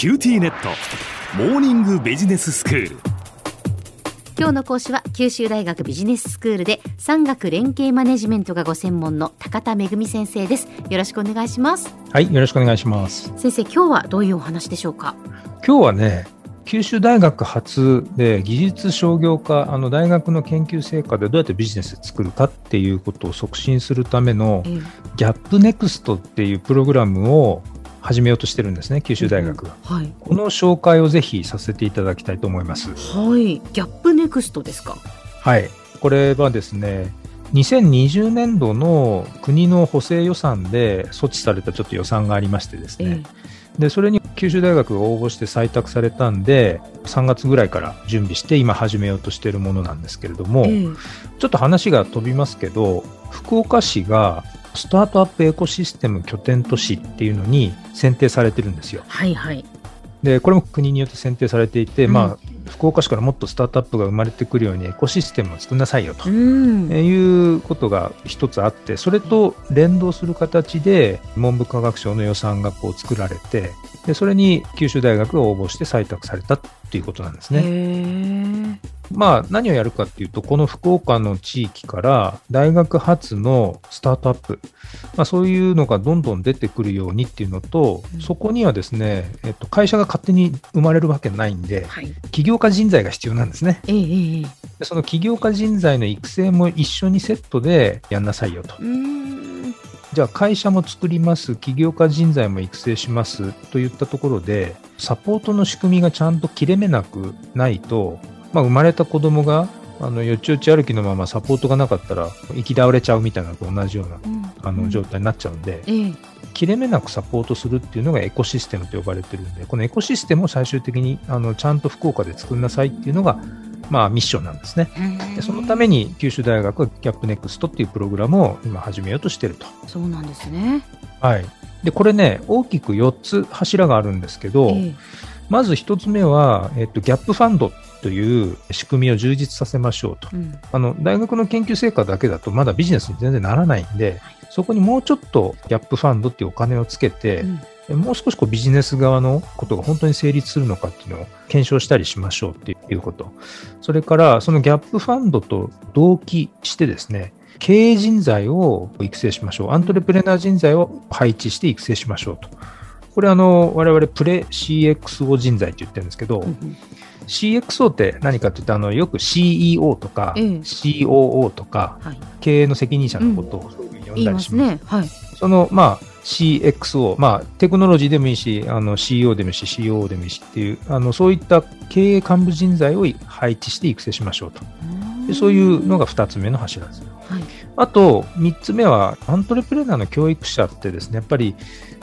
QTnet。モーニングビジネススクール。今日の講師は九州大学ビジネススクールで産学連携マネジメントがご専門の高田仁先生です。よろしくお願いします。はいよろしくお願いします。先生今日はどういうお話でしょうか？今日はね九州大学発で技術商業化あの大学の研究成果でどうやってビジネス作るかっていうことを促進するための GAP NEXT っていうプログラムを始めようとしてるんですね、九州大学が、うんはい。この紹介をぜひさせていただきたいと思います。はい、ギャップネクストですか？はい、これはですね、2020年度の国の補正予算で措置されたちょっと予算がありましてですね、えー、でそれに九州大学が応募して採択されたんで、3月ぐらいから準備して今始めようとしているものなんですけれども、えー、ちょっと話が飛びますけど、福岡市がスタートアップエコシステム拠点都市っていうのに選定されてるんですよ。はいはい。で、これも国によって選定されていて、うん、まあ、福岡市からもっとスタートアップが生まれてくるようにエコシステムを作んなさいよと、うん、いうことが一つあって、それと連動する形で文部科学省の予算がこう作られて、でそれに九州大学が応募して採択されたっていうことなんですね。まあ、何をやるかっていうと、この福岡の地域から大学発のスタートアップ、まあ、そういうのがどんどん出てくるようにっていうのと、うん、そこにはですね、えっと、会社が勝手に生まれるわけないんで、はい、起業家人材が必要なんですね。えー、でその起業家人材の育成も一緒にセットでやんなさいよと。じゃあ会社も作ります、起業家人材も育成しますといったところで、サポートの仕組みがちゃんと切れ目なくないと、まあ、生まれた子供があのよちよち歩きのままサポートがなかったら行き倒れちゃうみたいなのと同じような、うん、あの状態になっちゃうんで、うん、切れ目なくサポートするっていうのがエコシステムと呼ばれてるんでこのエコシステムを最終的にあのちゃんと福岡で作りなさいっていうのがまあ、ミッションなんですね。でそのために九州大学はギャップネクストっていうプログラムを今始めようとしてると。そうなんですね。はい。で、これね、大きく4つ柱があるんですけど、えー、まず1つ目は、えっと、ギャップファンドという仕組みを充実させましょうと、うん、あの大学の研究成果だけだとまだビジネスに全然ならないんで、そこにもうちょっとギャップファンドっていうお金をつけて、うん、もう少しこうビジネス側のことが本当に成立するのかっていうのを検証したりしましょうっていうこと。それから、そのギャップファンドと同期してですね、経営人材を育成しましょう。アントレプレナー人材を配置して育成しましょうと。これあの、我々プレ CXO 人材って言ってるんですけど、うん CXO って何かって言ったらあのよく CEO とか、え COO とか、はい、経営の責任者のことをそういうふうに呼んだりします。ね。はい、そのまあ CXO、まあ、テクノロジーでもいいし、あの CEO でもいいし、COO でもいいしっていう、あのそういった経営幹部人材を配置して育成しましょうと。でそういうのが2つ目の柱です。はい、あと、3つ目は、アントレプレーナーの教育者ってですね、やっぱり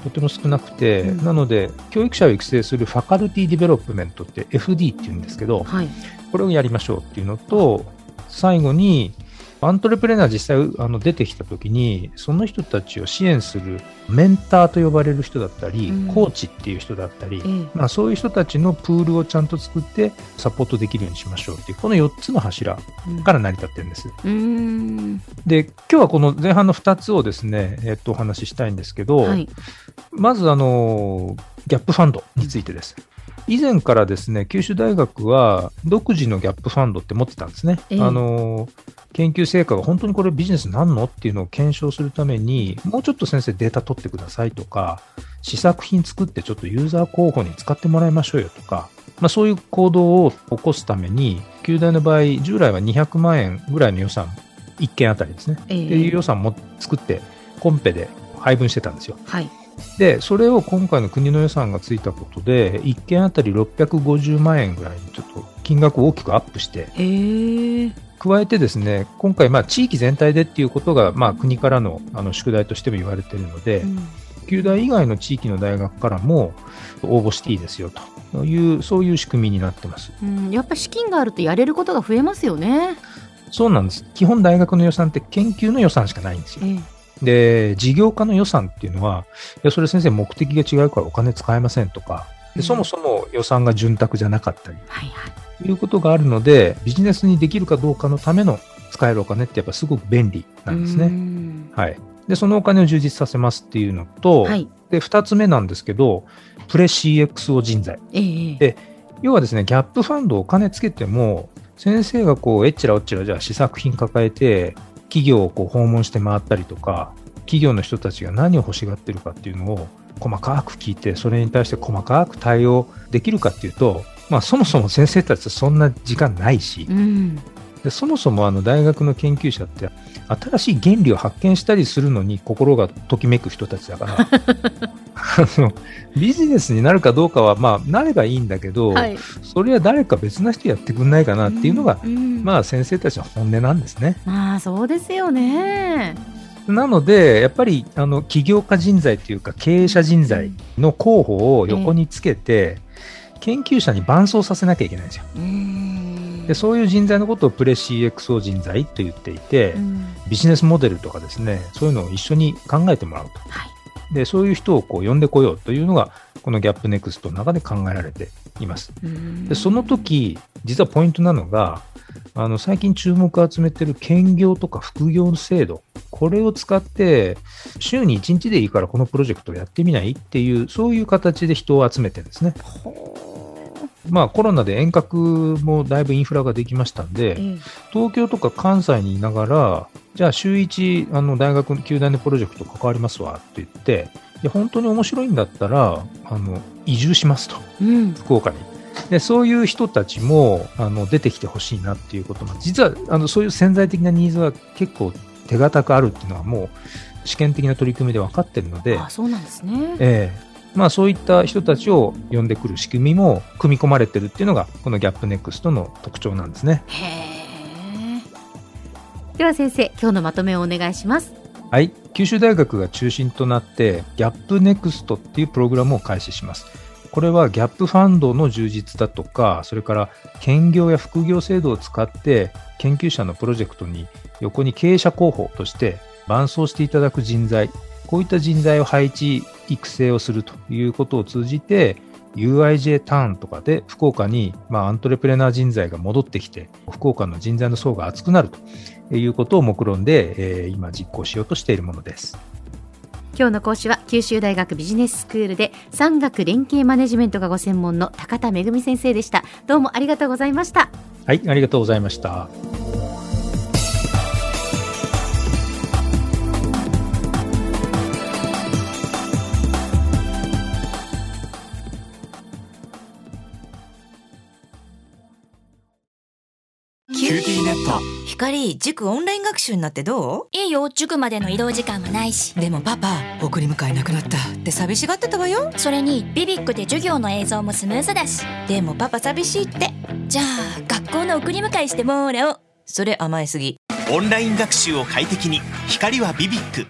とても少なくて、うん、なので、教育者を育成する Faculty Development って FD っていうんですけど、はい、これをやりましょうっていうのと、最後に、アントレプレーナー実際あの出てきたときに、その人たちを支援するメンターと呼ばれる人だったり、うん、コーチっていう人だったり、まあ、そういう人たちのプールをちゃんと作ってサポートできるようにしましょうっていう、この4つの柱から成り立ってるんです。うん、で、今日はこの前半の2つをですね、えっと、お話ししたいんですけど、はい、まずあの、ギャップファンドについてです。うん以前からですね、九州大学は独自のギャップファンドって持ってたんですね。えあの、研究成果が本当にこれビジネスなんのっていうのを検証するために、もうちょっと先生データ取ってくださいとか、試作品作ってちょっとユーザー候補に使ってもらいましょうよとか、まあそういう行動を起こすために、旧大の場合、従来は200万円ぐらいの予算、1件あたりですね。えー、っていう予算も作って、コンペで配分してたんですよ。はい。で、それを今回の国の予算がついたことで、1件あたり650万円ぐらいにちょっと金額を大きくアップして、加えてですね、今回、まあ、地域全体でっていうことが、まあ、国からのあの宿題としても言われているので、うん、旧大以外の地域の大学からも応募していいですよという、そういう仕組みになってます。うん、やっぱり資金があるとやれることが増えますよね。そうなんです。基本大学の予算って研究の予算しかないんですよ。えーで、事業家の予算っていうのは、いや、それ先生目的が違うからお金使えませんとか、でそもそも予算が潤沢じゃなかったり、はいはい、いうことがあるので、ビジネスにできるかどうかのための使えるお金ってやっぱすごく便利なんですね。はい。で、そのお金を充実させますっていうのと、はい、で、二つ目なんですけど、プレ CXO 人材。えー、で、要はですね、ギャップファンドお金つけても、先生がこう、えっちらおっちらじゃあ試作品抱えて、企業をこう訪問して回ったりとか、企業の人たちが何を欲しがってるかっていうのを細かく聞いて、それに対して細かく対応できるかっていうと、まあそもそも先生たちそんな時間ないし、うん、でそもそもあの大学の研究者って新しい原理を発見したりするのに心がときめく人たちだから あのビジネスになるかどうかはまあなればいいんだけど、はい、それは誰か別な人やってくんないかなっていうのが、うんうん、まあ先生たちの本音なんですね。まあそうですよね。なので、やっぱりあの起業家人材というか経営者人材の候補を横につけて、研究者に伴走させなきゃいけないんですよ。でそういう人材のことをプレ CXO 人材と言っていて、ビジネスモデルとかですね、そういうのを一緒に考えてもらうと。はい、でそういう人をこう呼んでこようというのが、このギャップネクストの中で考えられています。でその時、実はポイントなのが、あの最近注目を集めている兼業とか副業制度、これを使って、週に1日でいいからこのプロジェクトをやってみない？っていう、そういう形で人を集めてるんですね。まあコロナで遠隔もだいぶインフラができましたんで、東京とか関西にいながら、じゃあ週1、あの大学、球団でプロジェクト関わりますわって言って、いや本当に面白いんだったら、あの移住しますと、うん、福岡に。でそういう人たちもあの出てきてほしいなっていうことも、実はあのそういう潜在的なニーズは結構手堅くあるっていうのはもう試験的な取り組みで分かってるので、あそうなんですね。ええまあ、そういった人たちを呼んでくる仕組みも組み込まれてるっていうのがこのギャップネクストの特徴なんですね。では先生今日のまとめをお願いします。はい、九州大学が中心となってギャップネクストっていうプログラムを開始します。これはギャップファンドの充実だとか、それから兼業や副業制度を使って研究者のプロジェクトに横に経営者候補として伴走していただく人材、こういった人材を配置、育成をするということを通じて、UIJ ターンとかで福岡に、まあ、アントレプレナー人材が戻ってきて、福岡の人材の層が厚くなるということを目論んで、えー、今実行しようとしているものです。今日の講師は九州大学ビジネススクールで産学連携マネジメントがご専門の高田恵先生でした。どうもありがとうございました。はい、ありがとうございました。光塾オンライン学習になってどう？いいよ。塾までの移動時間もないし。でもパパ送り迎えなくなった。って寂しがってたわよ。それにビビックで授業の映像もスムーズだし。でもパパ寂しいって。じゃあ学校の送り迎えしてもらおうそれ甘えすぎオンライン学習を快適に光はビビック